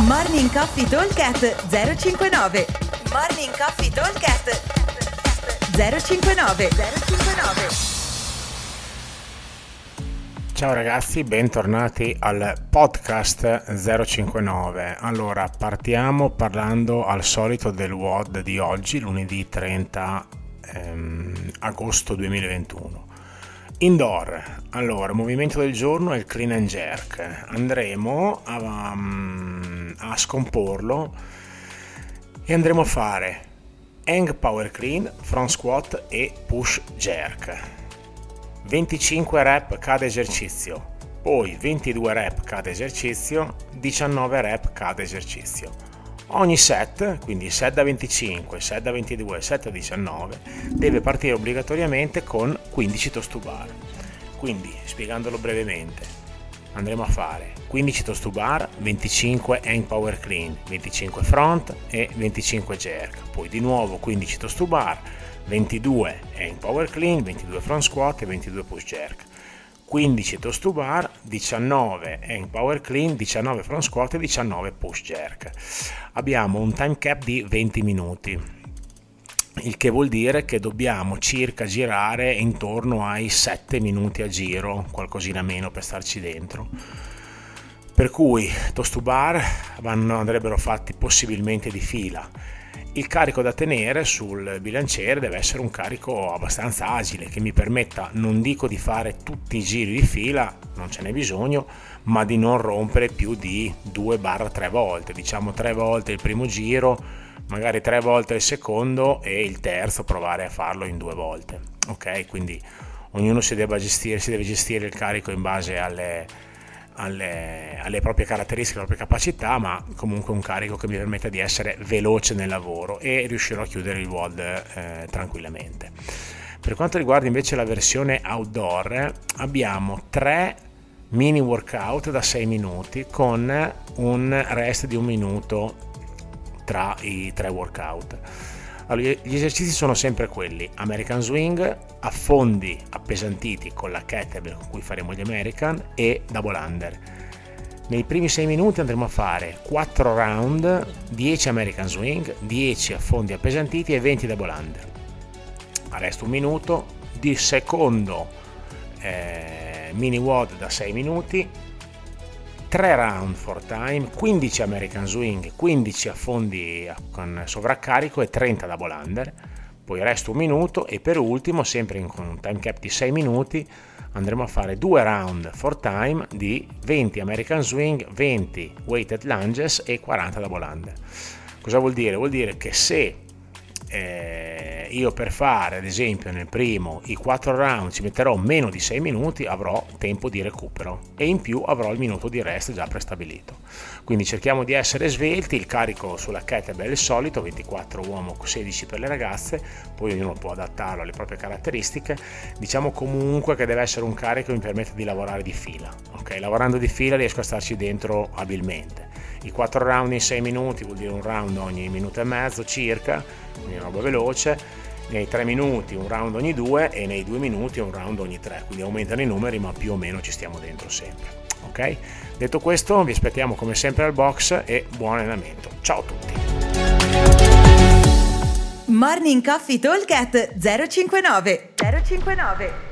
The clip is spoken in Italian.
Morning Coffee Talkcast 059 Morning Coffee Talkcast 059 059 Ciao ragazzi, bentornati al podcast 059. Allora, partiamo parlando al solito del WOD di oggi, lunedì 30 ehm, agosto 2021. Indoor, allora, movimento del giorno è il clean and jerk. Andremo a, um, a scomporlo e andremo a fare hang power clean, front squat e push jerk. 25 rep cada esercizio, poi 22 rep cada esercizio, 19 rep cada esercizio. Ogni set, quindi set da 25, set da 22, set da 19, deve partire obbligatoriamente con 15 toast to bar. Quindi, spiegandolo brevemente, andremo a fare 15 toast to bar, 25 hang power clean, 25 front e 25 jerk. Poi di nuovo 15 toast to bar, 22 hang power clean, 22 front squat e 22 push jerk. 15 toast to bar, 19 hang power clean, 19 front squat e 19 push jerk. Abbiamo un time cap di 20 minuti, il che vuol dire che dobbiamo circa girare intorno ai 7 minuti a giro, qualcosina meno per starci dentro. Per cui toast to bar vanno, andrebbero fatti possibilmente di fila il carico da tenere sul bilanciere deve essere un carico abbastanza agile che mi permetta non dico di fare tutti i giri di fila, non ce n'è bisogno, ma di non rompere più di 2-3 volte, diciamo 3 volte il primo giro, magari 3 volte il secondo e il terzo provare a farlo in due volte. Ok, quindi ognuno si gestire, si deve gestire il carico in base alle alle, alle, proprie caratteristiche, alle proprie capacità, ma comunque un carico che mi permette di essere veloce nel lavoro e riuscirò a chiudere il WOD eh, tranquillamente. Per quanto riguarda invece la versione outdoor, abbiamo tre mini workout da 6 minuti con un rest di un minuto tra i tre workout. Allora, gli esercizi sono sempre quelli, American Swing, affondi appesantiti con la kettlebell con cui faremo gli American e double under. Nei primi 6 minuti andremo a fare 4 round, 10 American Swing, 10 affondi appesantiti e 20 double under. Resta un minuto di secondo eh, mini WOD da 6 minuti, 3 round for time, 15 American Swing, 15 affondi con sovraccarico e 30 double under, poi resta un minuto e per ultimo, sempre in un time cap di 6 minuti, andremo a fare 2 round for time di 20 American Swing, 20 weighted lunges e 40 double under. Cosa vuol dire? Vuol dire che se eh, io per fare ad esempio nel primo i 4 round ci metterò meno di 6 minuti avrò tempo di recupero e in più avrò il minuto di rest già prestabilito. Quindi cerchiamo di essere svelti il carico sulla kettlebell è il solito 24 uomo 16 per le ragazze poi ognuno può adattarlo alle proprie caratteristiche. Diciamo comunque che deve essere un carico che mi permette di lavorare di fila ok? Lavorando di fila riesco a starci dentro abilmente i 4 round in 6 minuti vuol dire un round ogni minuto e mezzo circa, quindi roba veloce, nei 3 minuti un round ogni 2 e nei 2 minuti un round ogni 3, quindi aumentano i numeri ma più o meno ci stiamo dentro sempre. Ok? Detto questo vi aspettiamo come sempre al box e buon allenamento. Ciao a tutti! Morning Coffee Talk 059 059